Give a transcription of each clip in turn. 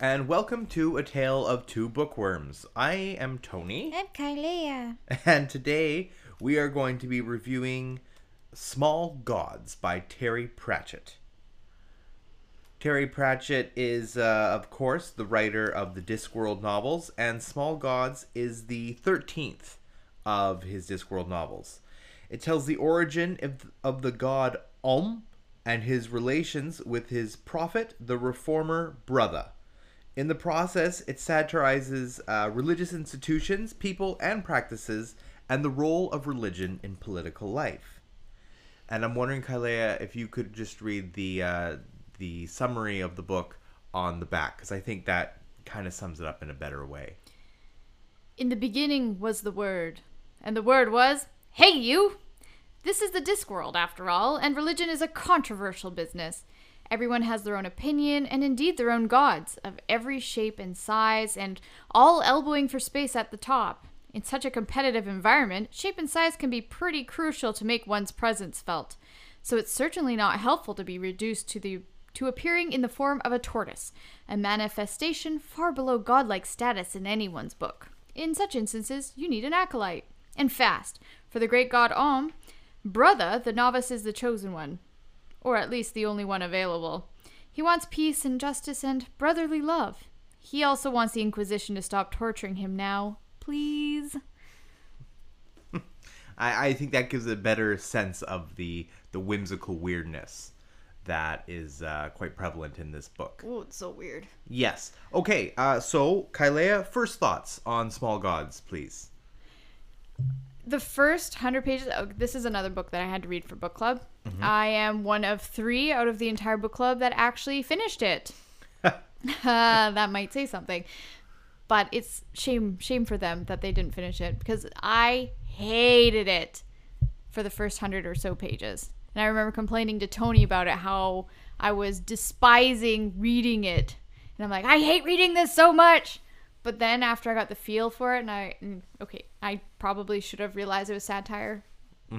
and welcome to A Tale of Two Bookworms. I am Tony, I'm Kailea. and today we are going to be reviewing Small Gods by Terry Pratchett. Terry Pratchett is, uh, of course, the writer of the Discworld novels, and Small Gods is the 13th of his Discworld novels. It tells the origin of, of the god Om and his relations with his prophet, the reformer Brother. In the process, it satirizes uh, religious institutions, people, and practices, and the role of religion in political life. And I'm wondering, Kailea, if you could just read the uh, the summary of the book on the back, because I think that kind of sums it up in a better way. In the beginning was the Word, and the Word was, Hey, you! This is the Discworld, after all, and religion is a controversial business. Everyone has their own opinion, and indeed their own gods, of every shape and size, and all elbowing for space at the top. In such a competitive environment, shape and size can be pretty crucial to make one's presence felt. So it's certainly not helpful to be reduced to the to appearing in the form of a tortoise, a manifestation far below godlike status in anyone's book. In such instances, you need an acolyte. And fast. For the great god Om, Brother, the novice is the chosen one. Or at least the only one available. He wants peace and justice and brotherly love. He also wants the Inquisition to stop torturing him now. Please. I, I think that gives a better sense of the the whimsical weirdness that is uh, quite prevalent in this book. Oh, it's so weird. Yes. Okay. Uh, so, Kailea, first thoughts on Small Gods, please. The first 100 pages, oh, this is another book that I had to read for book club. I am one of three out of the entire book club that actually finished it. uh, that might say something. But it's shame shame for them that they didn't finish it because I hated it for the first 100 or so pages. And I remember complaining to Tony about it how I was despising reading it. And I'm like, I hate reading this so much. But then after I got the feel for it, and I, and, okay, I probably should have realized it was satire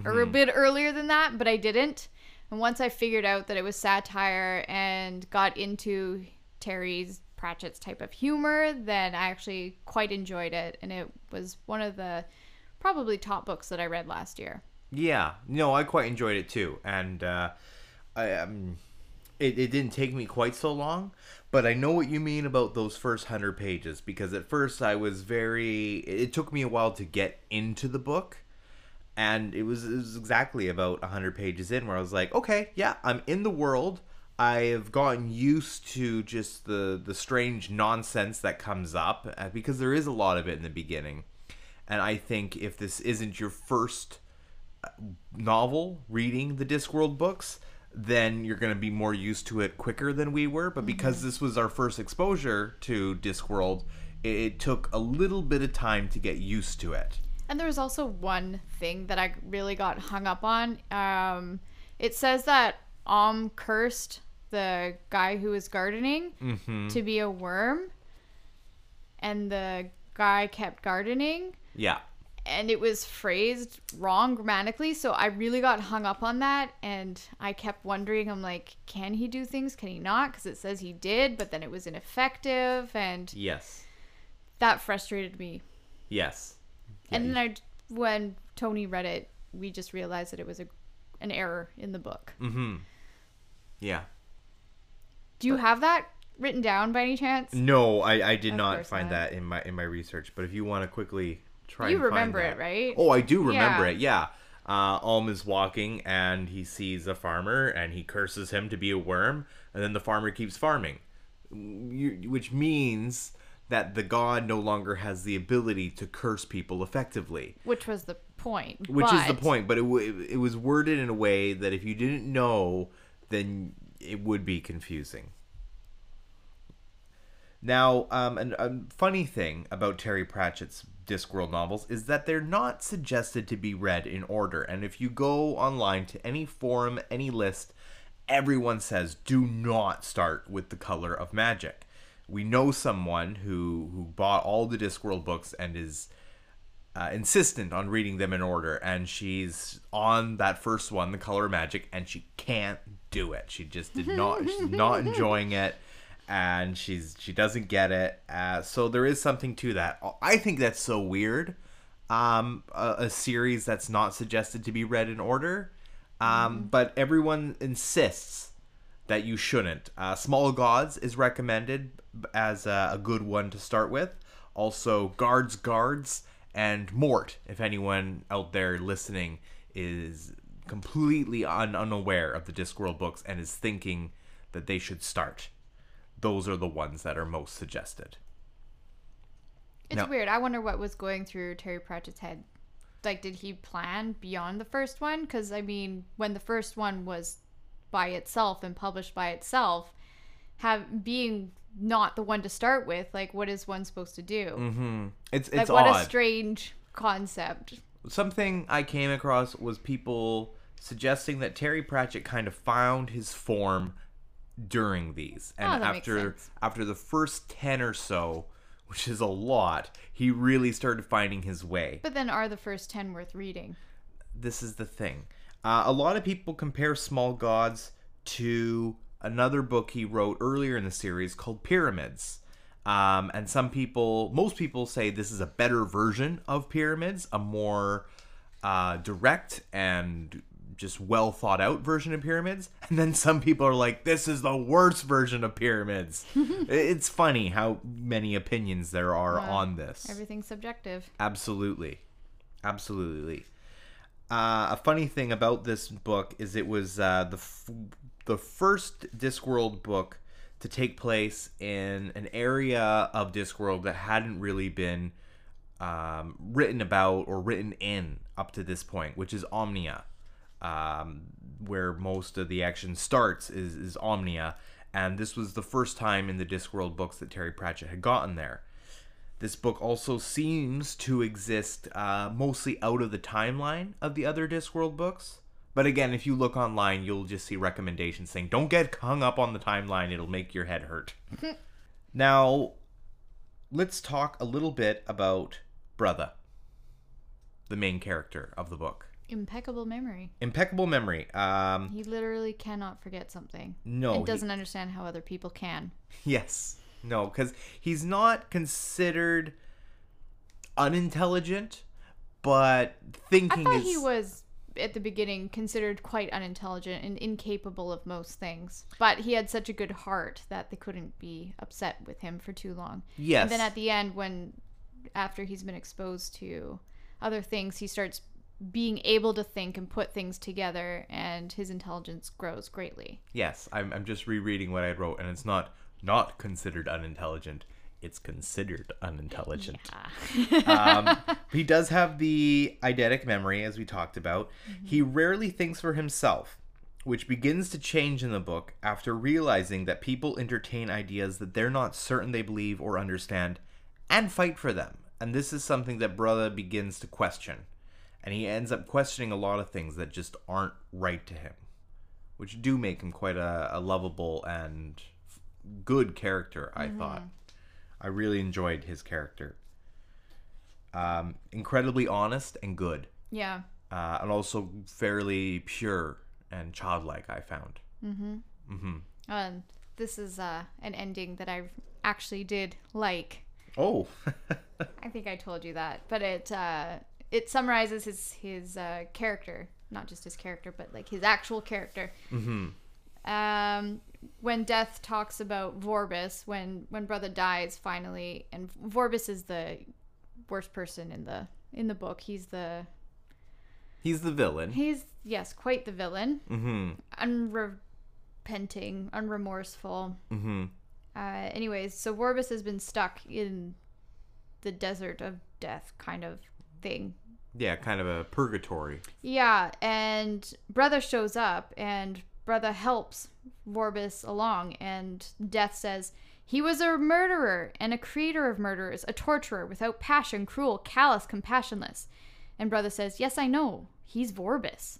or a bit earlier than that, but I didn't. And once I figured out that it was satire and got into Terry's Pratchett's type of humor, then I actually quite enjoyed it. And it was one of the probably top books that I read last year. Yeah. No, I quite enjoyed it too, and uh, I um, it, it didn't take me quite so long, but I know what you mean about those first hundred pages because at first I was very. It took me a while to get into the book. And it was, it was exactly about 100 pages in where I was like, okay, yeah, I'm in the world. I have gotten used to just the the strange nonsense that comes up uh, because there is a lot of it in the beginning. And I think if this isn't your first uh, novel reading the Discworld books, then you're going to be more used to it quicker than we were. But because this was our first exposure to Discworld, it, it took a little bit of time to get used to it. And there was also one thing that I really got hung up on. Um, it says that Om cursed the guy who was gardening to be a worm, and the guy kept gardening, Yeah. And it was phrased wrong grammatically. So I really got hung up on that, and I kept wondering, I'm like, can he do things? Can he not? Because it says he did, but then it was ineffective, and Yes. that frustrated me. Yes. And then I, when Tony read it, we just realized that it was a, an error in the book. Mm-hmm. Yeah. Do you have that written down by any chance? No, I, I did Of not find not. that in my in my research. But if you want to quickly try, You remember it, right? Oh, I do remember Yeah. it. Yeah. Uh, Om is walking and he sees a farmer and he curses him to be a worm, and then the farmer keeps farming, which means that the god no longer has the ability to curse people effectively. Which was the point. Which is the point, but it, w- it was worded in a way that if you didn't know, then it would be confusing. Now, um, an, a funny thing about Terry Pratchett's Discworld novels is that they're not suggested to be read in order. And if you go online to any forum, any list, everyone says do not start with the color of magic. We know someone who who bought all the Discworld books and is uh, insistent on reading them in order, and she's on that first one, The Color of Magic, and she can't do it. She just did not. she's not enjoying it, and she's she doesn't get it. Uh, so there is something to that. I think that's so weird. Um, a, a series that's not suggested to be read in order, um, but everyone insists that you shouldn't. Uh, Small Gods is recommended as a, a good one to start with. Also, Guards Guards and Mort, if anyone out there listening is completely un- unaware of the Discworld books and is thinking that they should start. Those are the ones that are most suggested. It's No. weird. I wonder what was going through Terry Pratchett's head. Like, did he plan beyond the first one? Because, I mean, when the first one was by itself and published by itself, have being not the one to start with, like, what is one supposed to do? Mm-hmm. It's it's like, what odd. a strange concept. Something I came across was people suggesting that Terry Pratchett kind of found his form during these, and Oh, that makes after after the first ten or so, which is a lot, he really started finding his way. But then, are the first 10 worth reading? this is the thing. Uh, a lot of people compare Small Gods to another book he wrote earlier in the series called Pyramids. Um, and some people, most people say this is a better version of Pyramids, a more uh, direct and just well thought out version of Pyramids. And then some people are like, this is the worst version of Pyramids. it's funny how many opinions there are on this. Everything's subjective. Absolutely. Absolutely. Uh, a funny thing about this book is it was uh, the f- the first Discworld book to take place in an area of Discworld that hadn't really been um, written about or written in up to this point, which is Omnia, um, where most of the action starts is, is Omnia, and this was the first time in the Discworld books that Terry Pratchett had gotten there. This book also seems to exist uh, mostly out of the timeline of the other Discworld books. But again, if you look online, you'll just see recommendations saying, don't get hung up on the timeline, it'll make your head hurt. now, let's talk a little bit about Brother, the main character of the book. Impeccable memory. Impeccable memory. Um, He literally cannot forget something. no, and he- doesn't understand how other people can. Yes. No, because he's not considered unintelligent, but thinking. I thought is he was at the beginning considered quite unintelligent and incapable of most things. But he had such a good heart that they couldn't be upset with him for too long. yes. And then at the end when after he's been exposed to other things, he starts being able to think and put things together and his intelligence grows greatly. yes, I'm I'm just rereading what I wrote, and it's not not considered unintelligent. It's considered unintelligent. um, he does have the eidetic memory, as we talked about. He rarely thinks for himself, which begins to change in the book after realizing that people entertain ideas that they're not certain they believe or understand and fight for them. And this is something that Brother begins to question. And he ends up questioning a lot of things that just aren't right to him, which do make him quite a, a lovable and f- good character, I thought. I really enjoyed his character. Um, incredibly honest and good, Yeah. uh, and also fairly pure and childlike. I found. Mm-hmm. Mm-hmm. Um, this is uh, an ending that I actually did like. Oh, I think I told you that, but it uh, it summarizes his his uh, character, not just his character, but like his actual character. Mm-hmm. Um, when Death talks about Vorbis, when when Brother dies finally, and Vorbis is the worst person in the in the book. He's the he's the villain. he's yes, quite the villain, Mm-hmm. unrepenting, unremorseful. Mm-hmm. Uh, anyways, so Vorbis has been stuck in the desert of death, kind of thing. Yeah, kind of a purgatory. Yeah, and Brother shows up, and Brother helps Vorbis along, and Death says, He was a murderer and a creator of murderers, a torturer without passion, cruel, callous, compassionless. And Brother says, Yes, I know. He's Vorbis.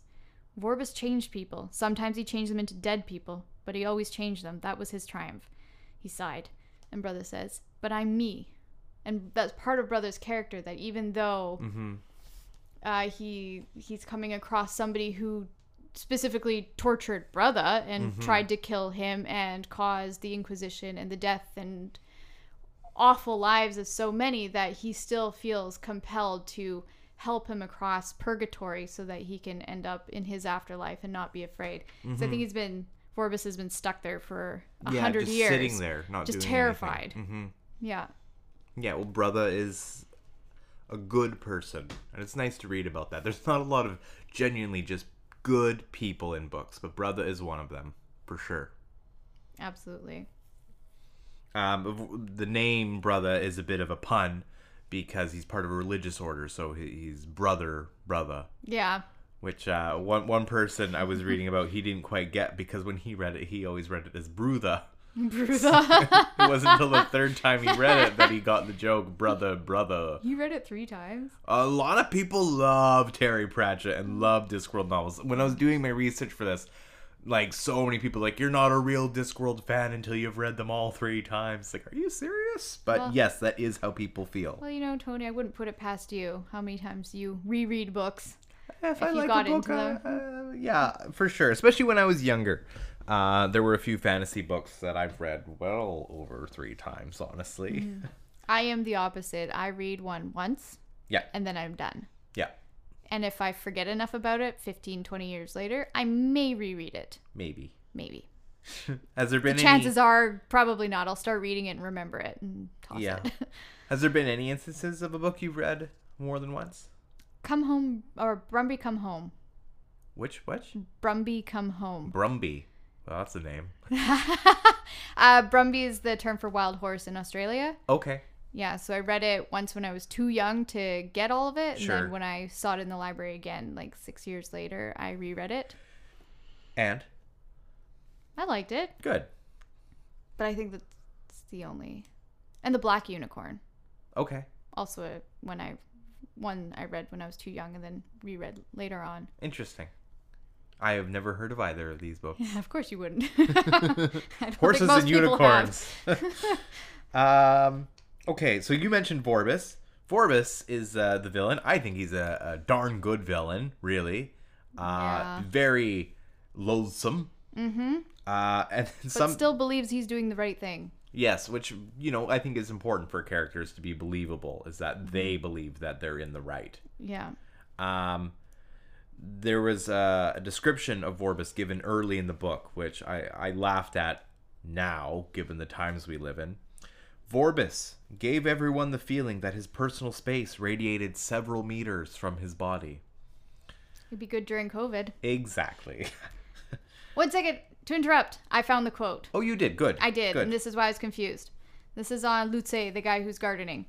Vorbis changed people. Sometimes he changed them into dead people, but he always changed them. That was his triumph. He sighed. And Brother says, But I'm me. And that's part of Brother's character that even though Mm-hmm. uh, he he's coming across somebody who specifically tortured brother and tried to kill him and caused the Inquisition and the death and awful lives of so many that he still feels compelled to help him across purgatory so that he can end up in his afterlife and not be afraid. So I think he's been Vorbis has been stuck there for a Yeah, hundred just years, sitting there, not just terrified. hmm Yeah, Yeah, well, brother is a good person, and it's nice to read about that. There's not a lot of genuinely just good people in books, but brother is one of them for sure. absolutely. Um, the name brother is a bit of a pun because he's part of a religious order, so he's brother brother. Yeah, Which uh, one one person I was reading about he didn't quite get because when he read it he always read it as brother. It wasn't until the third time he read it that he got the joke brother brother. you read it three times. A lot of people love Terry Pratchett and love Discworld novels. When I was doing my research for this, like so many people like you're not a real Discworld fan until you've read them all three times. Like, are you serious? But Well- yes, that is how people feel. Well, you know, Tony, I wouldn't put it past you. How many times you reread books? If, you got into uh, uh, yeah, for sure. Especially when I was younger. Uh, there were a few fantasy books that I've read well over three times, honestly. Mm-hmm. I am the opposite. I read one once Yeah, and then I'm done. yeah, And if I forget enough about it 15, 20 years later, I may reread it. maybe. Maybe. Has there been any? Chances are probably not. I'll start reading it and remember it and toss Yeah. it. Has there been any instances of a book you've read more than once? come home, or Brumby come home. Which which? Brumby come home. Brumby. Well, that's the name. Uh, Brumby is the term for wild horse in Australia. Okay. Yeah, so I read it once when I was too young to get all of it. And Sure. then when I saw it in the library again, like six years later, I reread it. And I liked it, good. but I think that's the only. And the Black Unicorn, Okay. also a, when I one I read when I was too young and then reread later on. Interesting. I have never heard of either of these books. Yeah, of course you wouldn't. I don't think Horses and unicorns. um. Okay, so you mentioned Vorbis. Vorbis is uh, the villain. I think he's a, a darn good villain, really. Uh, Yeah. Very loathsome. Mm-hmm. Uh, and But some still believes he's doing the right thing. yes, which you know I think is important for characters to be believable. Is that they believe that they're in the right. Yeah. Um, there was a, a description of Vorbis given early in the book, which I, I laughed at now, given the times we live in. Vorbis gave everyone the feeling that his personal space radiated several meters from his body. It'd be good during COVID. Exactly. One second to interrupt. I found the quote. oh, you did. Good. I did, Good. and this is why I was confused. This is on Lu-Tze, the guy who's gardening.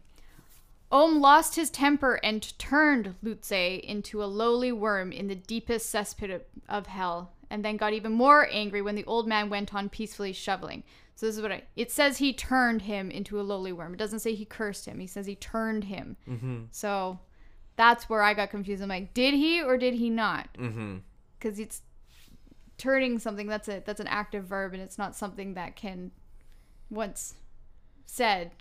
Om lost his temper and turned Lu-Tze into a lowly worm in the deepest cesspit of- of hell, and then got even more angry when the old man went on peacefully shoveling. So this is what I. It says he turned him into a lowly worm. It doesn't say he cursed him. He says he turned him. Mm-hmm. So that's where I got confused. I'm like, did he or did he not? mm-hmm. because it's turning something that's a that's an active verb and it's not something that can once said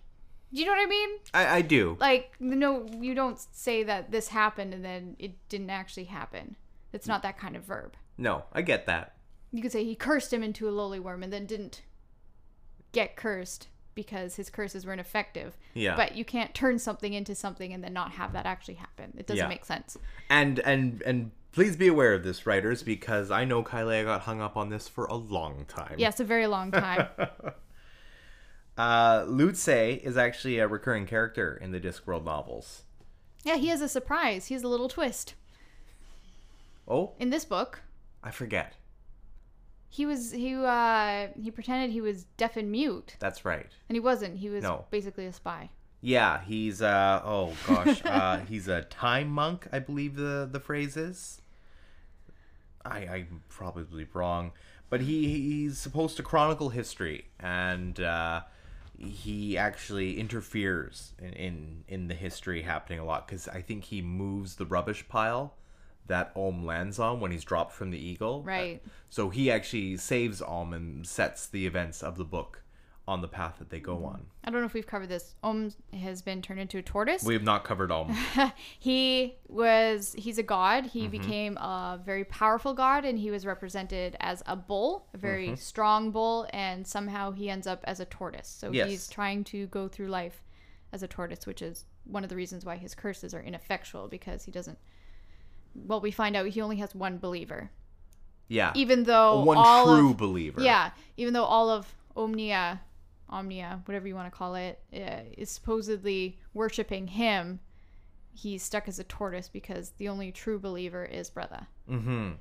do you know what i mean I, I do. like no you don't say that this happened and then it didn't actually happen it's not that kind of verb No, I get that. you could say he cursed him into a lowly worm and then didn't get cursed because his curses weren't effective Yeah. but you can't turn something into something and then not have that actually happen it doesn't Yeah. make sense And and and please be aware of this, writers, because I know Kailea got hung up on this for a long time. yes a very long time Uh, Lu-Tze is actually a recurring character in the Discworld novels. yeah he has a surprise he has a little twist Oh, in this book I forget. he was he uh he pretended he was deaf and mute That's right. and he wasn't he was No. basically a spy Yeah, he's uh oh gosh, uh he's a time monk, I believe the the phrase is. I I'm probably wrong, but he he's supposed to chronicle history and uh he actually interferes in in, in the history happening a lot cuz I think he moves the rubbish pile that Om lands on when he's dropped from the eagle. Right. So he actually saves Om and sets the events of the book on the path that they go mm-hmm. on. I don't know if we've covered this. Om has been turned into a tortoise. We have not covered all. he was he's a god. He mm-hmm. became a very powerful god and he was represented as a bull, a very mm-hmm. strong bull and somehow he ends up as a tortoise. So Yes. he's trying to go through life as a tortoise, which is one of the reasons why his curses are ineffectual because he doesn't well, we find out he only has one believer. yeah, Even though one all true of, believer. Yeah, even though all of Omnia, Omnia, whatever you want to call it, uh, is supposedly worshiping him, he's stuck as a tortoise because the only true believer is brother. Mm-hmm.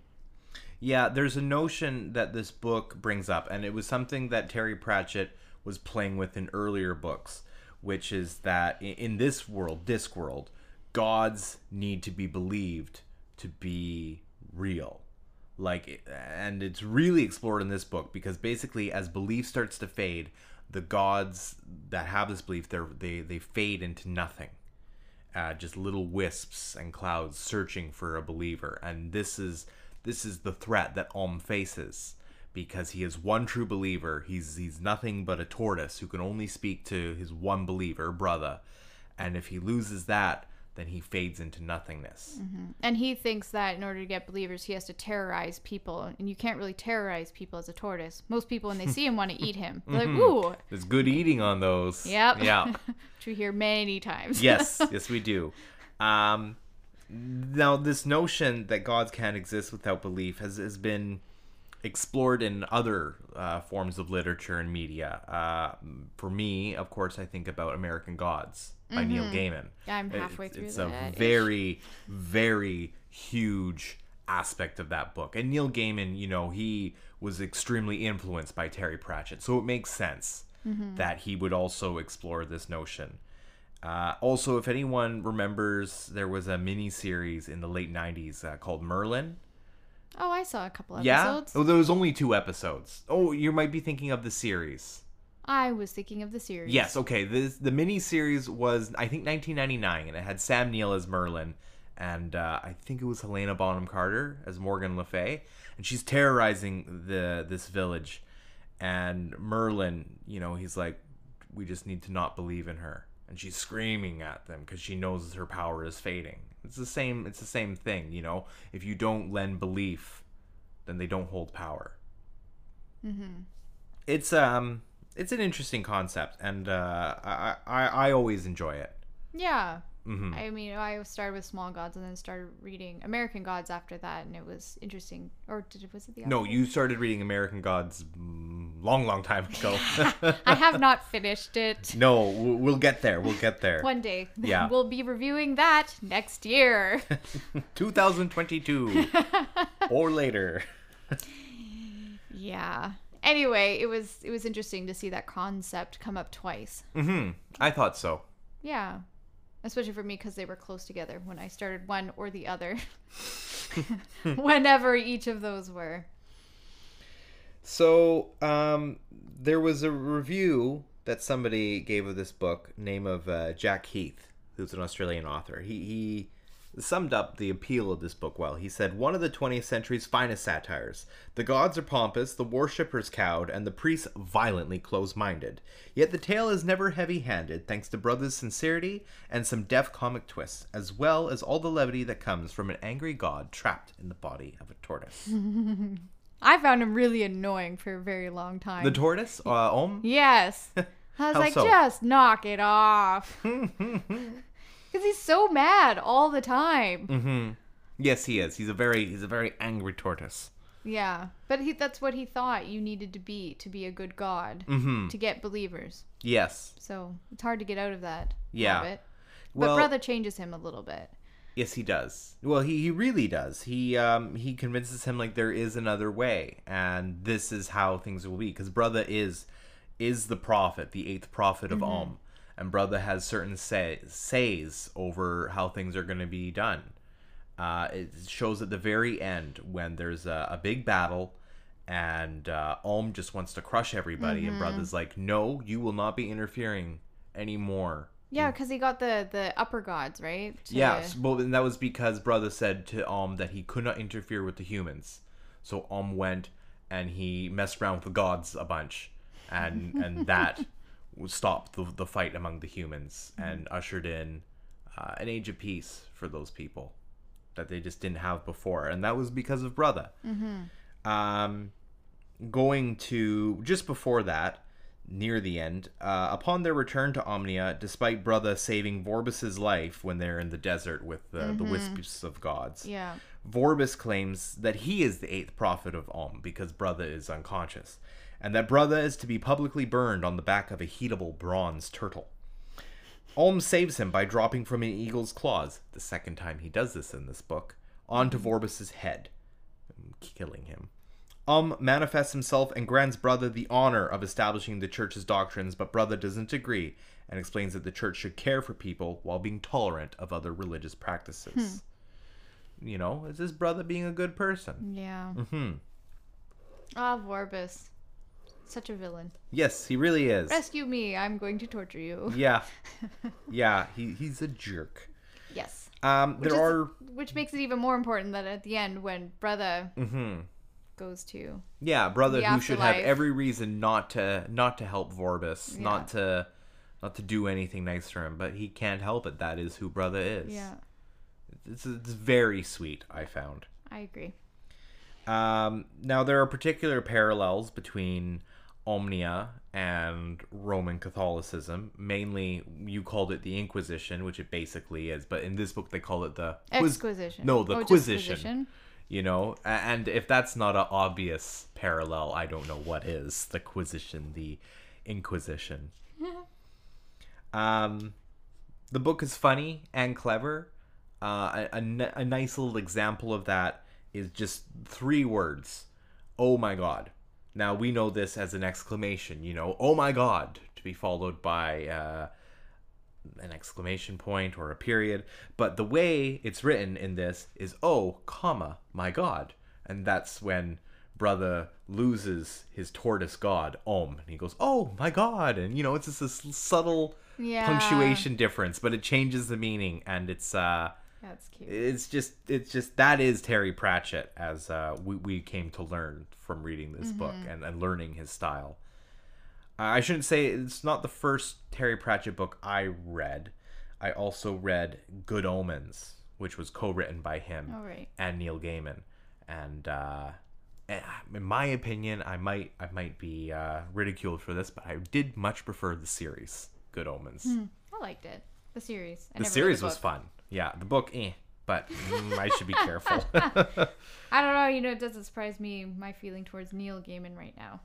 Yeah, there's a notion that this book brings up, and it was something that Terry Pratchett was playing with in earlier books, which is that in this world, Discworld, gods need to be believed to be real. Like, and it's really explored in this book because basically, as belief starts to fade, the gods that have this belief, they they fade into nothing. Uh, just little wisps and clouds searching for a believer. And this is this is the threat that Om faces because he is one true believer. He's he's nothing but a tortoise who can only speak to his one believer brother. And if he loses that then he fades into nothingness And he thinks that in order to get believers, he has to terrorize people, and you can't really terrorize people as a tortoise. Most people, when they see him, want to eat him. They're like, "Ooh, there's good eating on those Yep. yeah which we hear many times." yes, yes, we do. Um, now, this notion that gods can't exist without belief has, has been explored in other uh, forms of literature and media. Uh, for me, of course, I think about American Gods by Neil Gaiman. I'm It- halfway through It's that. a very, very huge aspect of that book. And Neil Gaiman, you know, he was extremely influenced by Terry Pratchett, so it makes sense that he would also explore this notion. Uh, also, if anyone remembers, there was a mini series in the late '90s uh, called Merlin. Oh, I saw a couple episodes. Yeah, episodes. oh, there was only two episodes. Oh, you might be thinking of the series. I was thinking of the series. Yes, okay. This the mini series was I think 1999, and it had Sam Neill as Merlin, and uh, I think it was Helena Bonham Carter as Morgan Le Fay, and she's terrorizing the this village, and Merlin, you know, he's like, we just need to not believe in her, and she's screaming at them because she knows her power is fading. It's the same. It's the same thing, you know. If you don't lend belief, then they don't hold power. It's um, it's an interesting concept, and uh, I, I I always enjoy it. Yeah. Mhm. I mean, I started with Small Gods and then started reading American Gods after that, and it was interesting. Or did it, was it the other No, you started reading American Gods long, long time ago. I have not finished it. no, we'll we'll get there. We'll get there. One day. Yeah. We'll be reviewing that next year. 2022 or later. yeah. Anyway, it was it was interesting to see that concept come up twice. Mm-hmm. I thought so. Yeah. Especially for me because they were close together when I started one or the other. Whenever each of those were. So, um, there was a review that somebody gave of this book, name of uh, Jack Heath, who's an Australian author. He he summed up the appeal of this book well. He said, "One of the 20th century's finest satires. The gods are pompous, the worshippers cowed, and the priests violently close-minded. Yet the tale is never heavy-handed, thanks to Brothers' sincerity and some deft comic twists, as well as all the levity that comes from an angry god trapped in the body of a tortoise." I found him really annoying for a very long time. the tortoise, uh, Om. Yes. I was How like, so? just knock it off. Because he's so mad all the time. Mm-hmm. Yes, he is. He's a very he's a very angry tortoise. Yeah. But he, that's what he thought you needed to be to be a good god, Mm-hmm. to get believers. Yes. So it's hard to get out of that Yeah. habit. But Well, brother changes him a little bit. yes, he does. Well, he, he really does. He um he convinces him like there is another way, and this is how things will be. Because brother is is the prophet, the eighth prophet of Om, and brother has certain say, says over how things are going to be done. Uh, it shows at the very end when there's a, a big battle and uh, Om just wants to crush everybody, and brother's like, "No, you will not be interfering anymore." Yeah, because he got the the upper gods, right? To- Yes, well, and that was because brother said to Om that he could not interfere with the humans. So Om went and he messed around with the gods a bunch, and and that stopped the, the fight among the humans and ushered in uh, an age of peace for those people that they just didn't have before, and that was because of Brother. Um, going to just before that, near the end, uh, upon their return to Omnia, despite Brother saving Vorbis's life when they're in the desert with the, the wisps of gods, Yeah. Vorbis claims that he is the eighth prophet of Om because Brother is unconscious, and that Brother is to be publicly burned on the back of a heatable bronze turtle. Om saves him by dropping from an eagle's claws, the second time he does this in this book, onto Vorbis's head, killing him. Um manifests himself and grants Brother the honor of establishing the church's doctrines, but Brother doesn't agree and explains that the church should care for people while being tolerant of other religious practices. You know, is this brother being a good person? Yeah. Hmm. Ah, Vorbis. Such a villain. Yes, he really is. Rescue me. I'm going to torture you. Yeah. Yeah, he, he's a jerk. Yes. Um, Which there is- are Which makes it even more important that at the end, when brother mm-hmm. goes to. Yeah, brother The who should have every reason not to not to help Vorbis, Yeah. not to not to do anything nice for him, but he can't help it. That is who brother is. Yeah. It's, it's very sweet, I found. I agree. Um, now there are particular parallels between Omnia and Roman Catholicism. Mainly, you called it the Inquisition, which it basically is, but in this book they call it the Quiz- Exquisition. No, the Oh, Quisition. You know, and if that's not an obvious parallel, I don't know what is. The Quisition, the Inquisition. um, the book is funny and clever. Uh, a, a, a nice little example of that is just three words. Oh my god. Now we know this as an exclamation, you know, oh my god, to be followed by uh, an exclamation point or a period. But the way it's written in this is oh, comma, my god. And that's when brother loses his tortoise god, Om. And he goes, oh my god. And, you know, it's just this subtle Yeah. punctuation difference, but it changes the meaning. And it's, uh, That's cute. it's just it's just that is Terry Pratchett as uh, we, we came to learn from reading this book and, and learning his style. Uh, I shouldn't say it's not the first Terry Pratchett book I read. I also read Good Omens, which was co-written by him All right. and Neil Gaiman. And uh, eh, in my opinion, I might I might be uh, ridiculed for this, but I did much prefer the series Good Omens. I liked it. The series. I The series was fun. Yeah, the book, eh. But mm, I should be careful. I don't know. You know, it doesn't surprise me my feeling towards Neil Gaiman right now.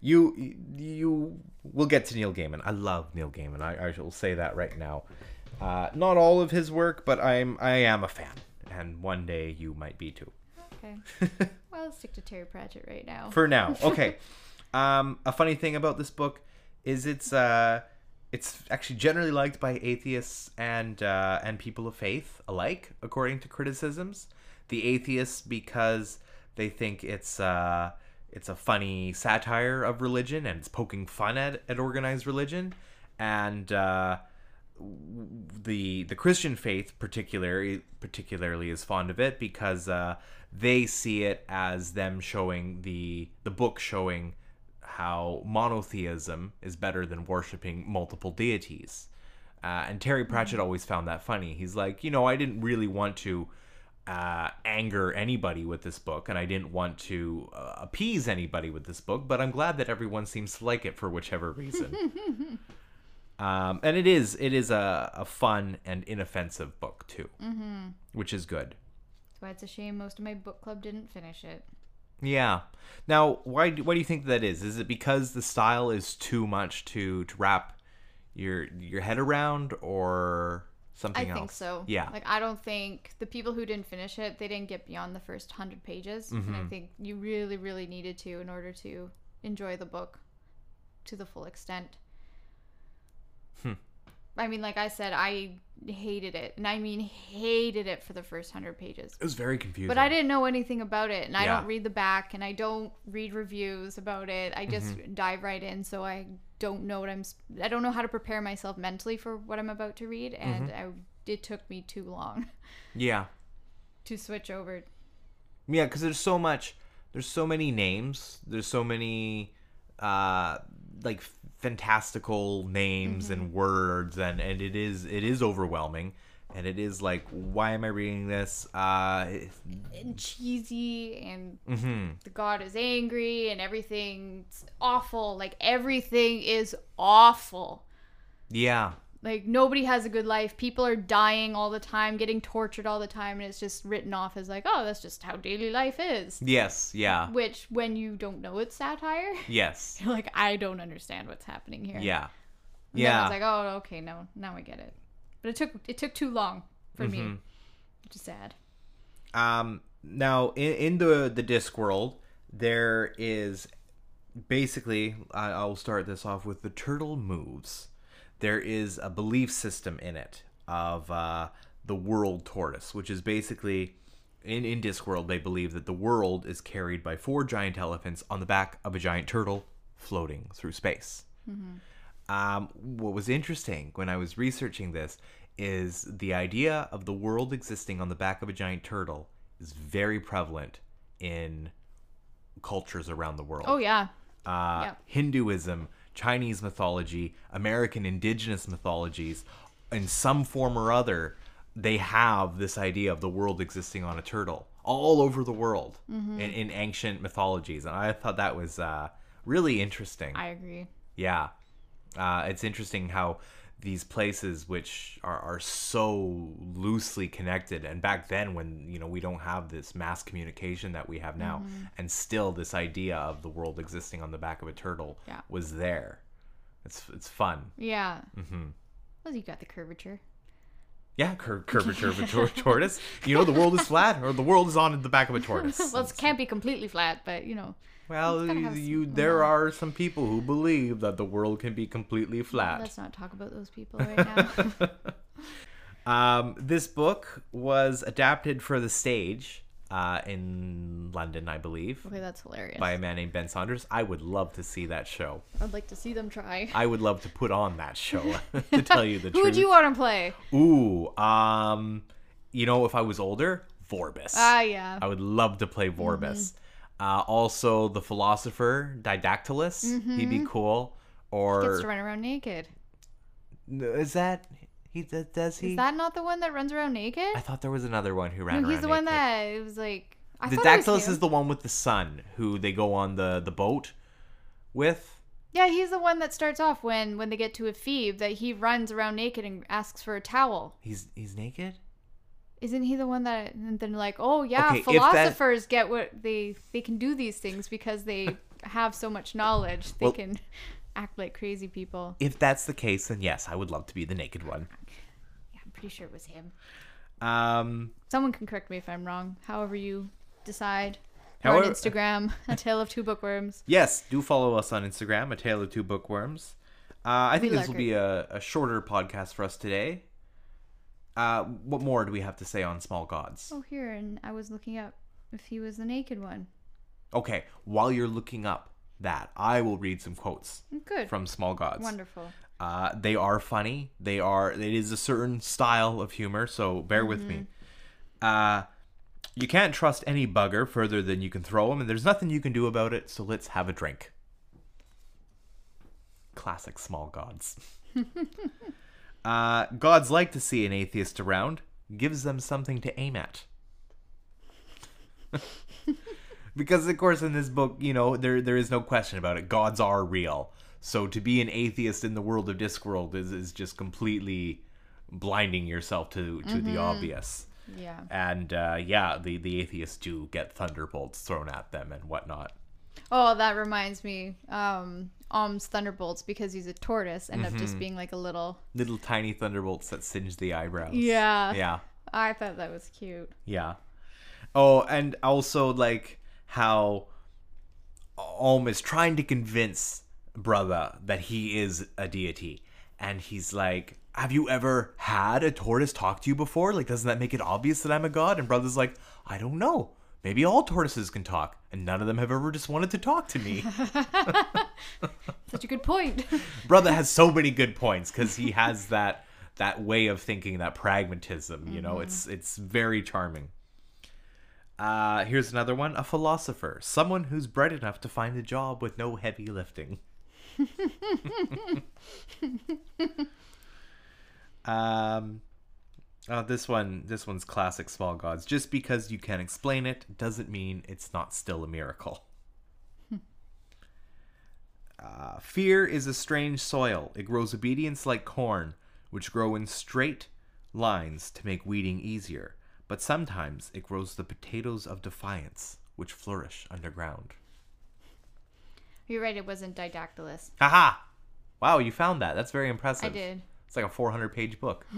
you you will get to Neil Gaiman. I love Neil Gaiman. I, I will say that right now. Uh, not all of his work, but I'm I am a fan, and one day you might be too. Okay. well, let's stick to Terry Pratchett right now. For now, okay. um, a funny thing about this book is it's uh, it's actually generally liked by atheists and uh, and people of faith alike, according to criticisms. The atheists because they think it's uh, it's a funny satire of religion and it's poking fun at, at organized religion, and uh, the the Christian faith particularly particularly is fond of it because uh, they see it as them showing the the book showing how monotheism is better than worshiping multiple deities. Uh, and Terry Pratchett always found that funny. He's like, you know, I didn't really want to uh, anger anybody with this book, and I didn't want to uh, appease anybody with this book, but I'm glad that everyone seems to like it for whichever reason. um, and it is it is a, a fun and inoffensive book too, mm-hmm. which is good. That's why it's a shame most of my book club didn't finish it. Yeah. Now, why do, why do you think that is? Is it because the style is too much to to wrap your your head around, or something I else? think so. Yeah. Like I don't think the people who didn't finish it, they didn't get beyond the first hundred pages, Mm-hmm. I think you really, really needed to in order to enjoy the book to the full extent. Hmm. I mean, like I said, I hated it, and I mean hated it for the first hundred pages. it was very confusing. But I didn't know anything about it, and I don't read the back, and I don't read reviews about it. I just Mm-hmm. dive right in, so I don't know what I'm. I don't know how to prepare myself mentally for what I'm about to read, and Mm-hmm. I, it took me too long Yeah. to switch over. Yeah, because there's so much. There's so many names. There's so many uh like fantastical names and words and and it is it is overwhelming and it is like why am i reading this uh And cheesy, and mm-hmm. the god is angry, and everything's awful. Like everything is awful. yeah Like nobody has a good life. People are dying all the time, getting tortured all the time, and it's just written off as like, oh, that's just how daily life is. yes yeah Which, when you don't know it's satire, yes you're like, I don't understand what's happening here. yeah And yeah It's like, oh, okay, no, now I get it. But it took it took too long for me, Mhm. which is sad. Um, now in, in the the disc world, there is basically I, I'll start this off with the turtle moves. There is a belief system in it of uh, the world tortoise, which is basically in in Discworld they believe that the world is carried by four giant elephants on the back of a giant turtle floating through space. Um, what was interesting when I was researching this is the idea of the world existing on the back of a giant turtle is very prevalent in cultures around the world. Oh yeah, Uh, yeah. Hinduism, Chinese mythology, American indigenous mythologies, in some form or other, they have this idea of the world existing on a turtle all over the world Mm-hmm. in, in ancient mythologies. And I thought that was uh, really interesting. I agree. Yeah. Uh, it's interesting how these places which are, are so loosely connected and back then when you know we don't have this mass communication that we have now Mm-hmm. and still this idea of the world existing on the back of a turtle Yeah. was there it's it's fun Yeah. mm-hmm Well, you got the curvature. Yeah cur- curvature of a tor- tortoise. You know the world is flat or the world is on the back of a tortoise. Well, it can't be completely flat, but you know, well you there are some people who believe that the world can be completely flat. let's not talk about those people right now. Um, this book was adapted for the stage uh, in London, I believe, okay, that's hilarious. by a man named Ben Saunders. I would love to see that show. I'd like to see them try. I would love to put on that show, to tell you the Who truth. Who would you want to play? Ooh, um, you know, if I was older, Vorbis. Ah, yeah. I would love to play Vorbis. Mm-hmm. Uh, also, the philosopher Didactylus. He'd be cool. Mm-hmm. Gets to run around naked. is that he? Does he? Is that not the one that runs around naked? I thought there was another one who ran No, around. he's the one that it was like. I The thought it was Dactylus is the one with the sun who they go on the the boat with. Yeah, he's the one that starts off when when they get to Ephebe that he runs around naked and asks for a towel. He's he's naked. Isn't he the one that and then like, oh yeah, Okay, if that- philosophers get what they they can do these things because they have so much knowledge. They Well- can act like crazy people. If that's the case, then yes, I would love to be the naked one. Yeah, I'm pretty sure it was him. Um, Someone can correct me if I'm wrong. However you decide. Or on However- Instagram, a tale of two bookworms. yes, do follow us on Instagram, a tale of two bookworms. Uh, I think We this will be a, a shorter podcast for us today. Uh, what more do we have to say on Small Gods? Oh, here, and I was looking up if he was the naked one. Okay, while you're looking up that, I will read some quotes Good. from Small Gods. Wonderful. Uh, they are funny. They are. It is a certain style of humor, so bear with me. Uh, you can't trust any bugger further than you can throw him, and there's nothing you can do about it. So let's have a drink. Classic small gods. uh, gods like to see an atheist around. Gives them something to aim at. because of course in this book you know there there is no question about it gods are real so to be an atheist in the world of discworld is, is just completely blinding yourself to to the obvious Yeah. and uh, yeah the the atheists do get thunderbolts thrown at them and whatnot Oh, that reminds me. Um, Om's thunderbolts because he's a tortoise end up Mm-hmm. just being like a little. little tiny thunderbolts that singe the eyebrows Yeah. yeah I thought that was cute. Yeah. Oh, and also like how Om is trying to convince brother that he is a deity, and he's like, "Have you ever had a tortoise talk to you before? Like, doesn't that make it obvious that I'm a god?" And brother's like, "I don't know." Maybe all tortoises can talk, and none of them have ever just wanted to talk to me. Such a good point. brother has so many good points because he has that that way of thinking that pragmatism you know mm-hmm. it's it's very charming Uh, here's another one: a philosopher, someone who's bright enough to find a job with no heavy lifting. um, oh, this one, this one's classic small gods. Just because you can explain it doesn't mean it's not still a miracle. Uh, fear is a strange soil. It grows obedience like corn, which grow in straight lines to make weeding easier. But sometimes it grows the potatoes of defiance, which flourish underground. You're right. It wasn't Didactylus. Haha! Wow, you found that. That's very impressive. I did. It's like a 400 page book.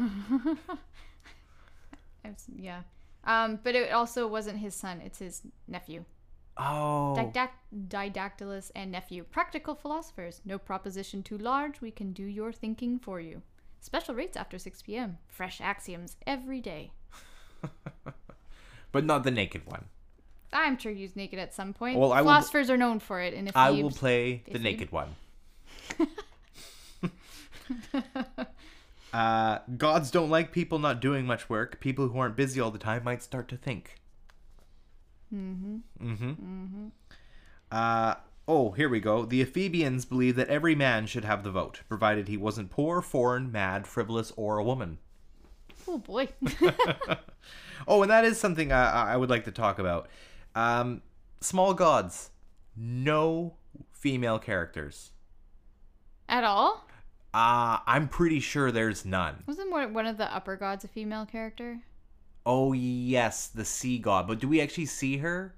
Yeah. Um, but it also wasn't his son. It's his nephew. Oh. Didac- Didactylus and nephew. Practical philosophers. No proposition too large. We can do your thinking for you. Special rates after 6 p.m. Fresh axioms every day. But not the naked one. I'm sure he's naked at some point. Well, I will- Philosophers are known for it. And if I will play the naked one. uh, gods don't like people not doing much work. People who aren't busy all the time might start to think. Mm-hmm. Mm-hmm. Mm-hmm. Uh, oh, here we go. The Ephebians believe that every man should have the vote, provided he wasn't poor, foreign, mad, frivolous, or a woman. Oh boy. Oh, and that is something I, I would like to talk about. Um, small gods, no female characters. at all? Uh, I'm pretty sure there's none. Wasn't one one of the upper gods a female character? Oh yes, the sea god. But do we actually see her?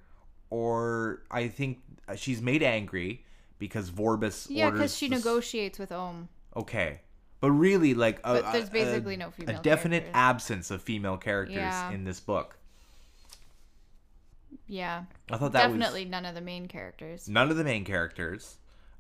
Or I think uh, she's made angry because Vorbis Yeah, because she the negotiates with Om. Okay, but really, like, a, But there's a- basically a- no A female definite characters. absence of female characters Yeah. in this book. Yeah. I thought that Definitely none of the main characters. none of the main characters.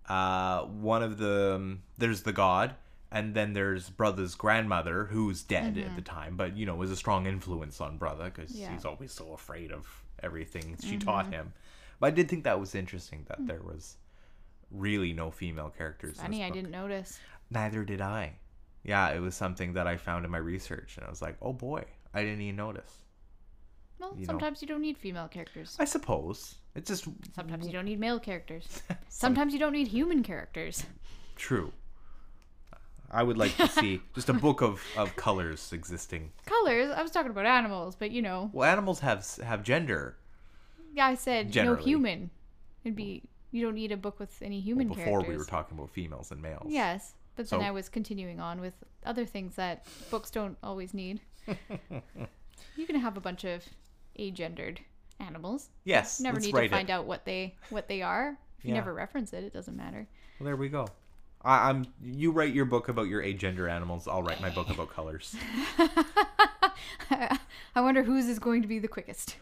Uh, one of the um, there's the god, and then there's Brutha's grandmother, who's dead at the time, but you know was a strong influence on Brutha because Mm-hmm. Yeah. he's always so afraid of everything she taught him. But I did think that was interesting that there was really no female characters. in Funny, I didn't notice. Neither did I. Yeah, it was something that I found in my research, and I was like, oh boy, I didn't even notice. Well, You know. sometimes you don't need female characters. I suppose it's just Sometimes you don't need male characters. Sometimes you don't need human characters. true. I would like to see just a book of, of colors existing. Colors. I was talking about animals, but you know, Well, animals have have gender. yeah, I said Generally. no human. It'd be you don't need a book with any human Before characters. we were talking about females and males. Yes, but then So- I was continuing on with other things that books don't always need. you can have a bunch of agendered animals. Yes. You Never need to find it. out what they what they are. If you Yeah. never reference it, it doesn't matter. Well, there we go. I, I'm. You write your book about your agender animals. I'll write my book about colors. I wonder whose is going to be the quickest.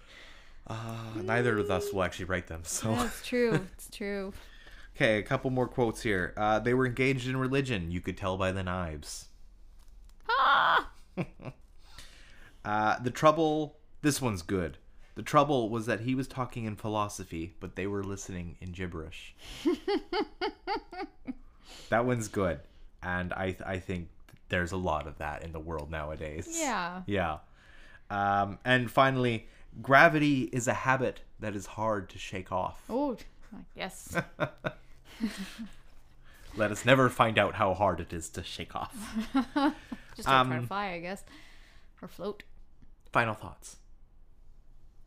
Uh, neither of us will actually write them. So. That's true. It's true. Okay, a couple more quotes here. Uh, they were engaged in religion. You could tell by the knives. Ah! Uh, the trouble. This one's good. The trouble was that he was talking in philosophy, but they were listening in gibberish. that one's good, and I I think there's a lot of that in the world nowadays. Yeah. Yeah. Um, and finally, gravity is a habit that is hard to shake off. Oh, yes. Let us never find out how hard it is to shake off. Just don't Um, try to fly, I guess, or float. Final thoughts.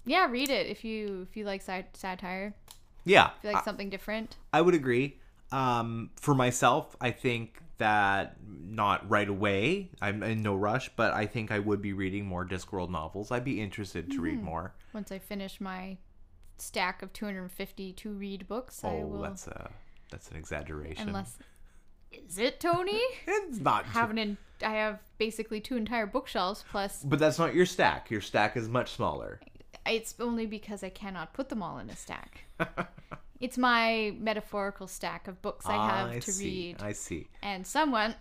Yeah, read it if you if you like sat- satire. Yeah, If you like something different. I would agree. Um, for myself, I think that not right away. I'm in no rush, but I think I would be reading more Discworld novels. I'd be interested to Mm-hmm. read more. Once I finish my stack of 250 to read books, I Oh, will. that's a that's an exaggeration. Unless is it Tony? it's not. have an I have basically two entire bookshelves plus but that's not your stack. Your stack is much smaller. it's only because I cannot put them all in a stack. it's my metaphorical stack of books I have Ah, I to see. read. I see. And someone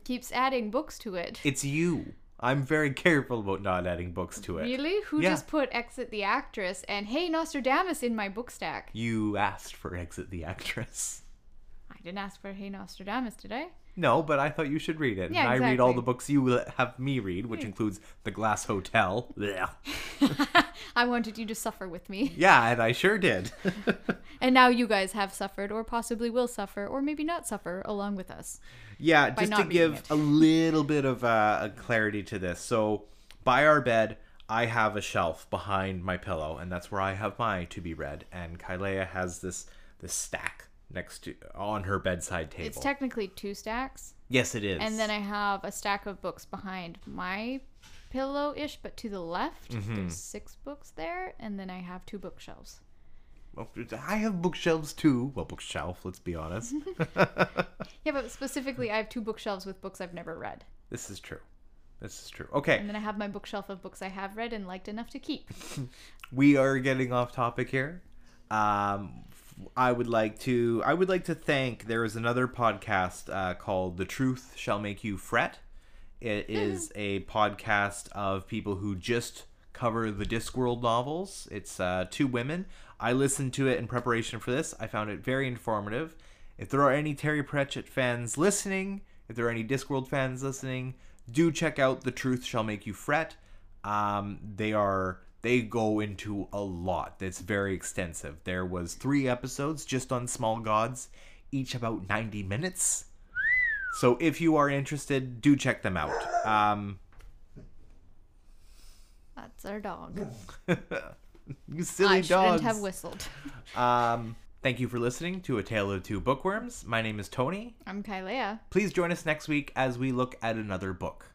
keeps adding books to it. It's you. I'm very careful about not adding books to it. Really? Who Yeah. just put Exit the Actress and Hey Nostradamus in my book stack? You asked for Exit the Actress. I didn't ask for Hey Nostradamus, did I? No, but I thought you should read it. Yeah, and I read all the books you have me read, which includes The Glass Hotel. Blech. I wanted you to suffer with me. Yeah, and I sure did. And now you guys have suffered, or possibly will suffer, or maybe not suffer along with us. Yeah, just to give a little bit of uh, a clarity to this. So, by our bed, I have a shelf behind my pillow, and that's where I have my to be read. And Kailea has this this stack next to on her bedside table. It's technically two stacks. yes, it is. And then I have a stack of books behind my pillow ish, but to the left. Mm-hmm. There's six books there. And then I have two bookshelves. Well, I have bookshelves too. Well, bookshelf. Let's be honest. Yeah, but specifically, I have two bookshelves with books I've never read. this is true. This is true. Okay, And then I have my bookshelf of books I have read and liked enough to keep. we are getting off topic here. Um, I would like to. I would like to thank. There is another podcast uh, called "The Truth Shall Make You Fret." It is a podcast of people who just cover the Discworld novels. It's uh, two women. I listened to it in preparation for this. I found it very informative. If there are any Terry Pratchett fans listening, if there are any Discworld fans listening, do check out "The Truth Shall Make You Fret." Um, they are they go into a lot. That's very extensive. There was three episodes just on Small Gods, each about ninety minutes. So if you are interested, do check them out. Um, That's our dog. you silly I dogs. shouldn't have whistled. Um, thank you for listening to A Tale of Two Bookworms. My name is Tony. I'm Kailea. Please join us next week as we look at another book.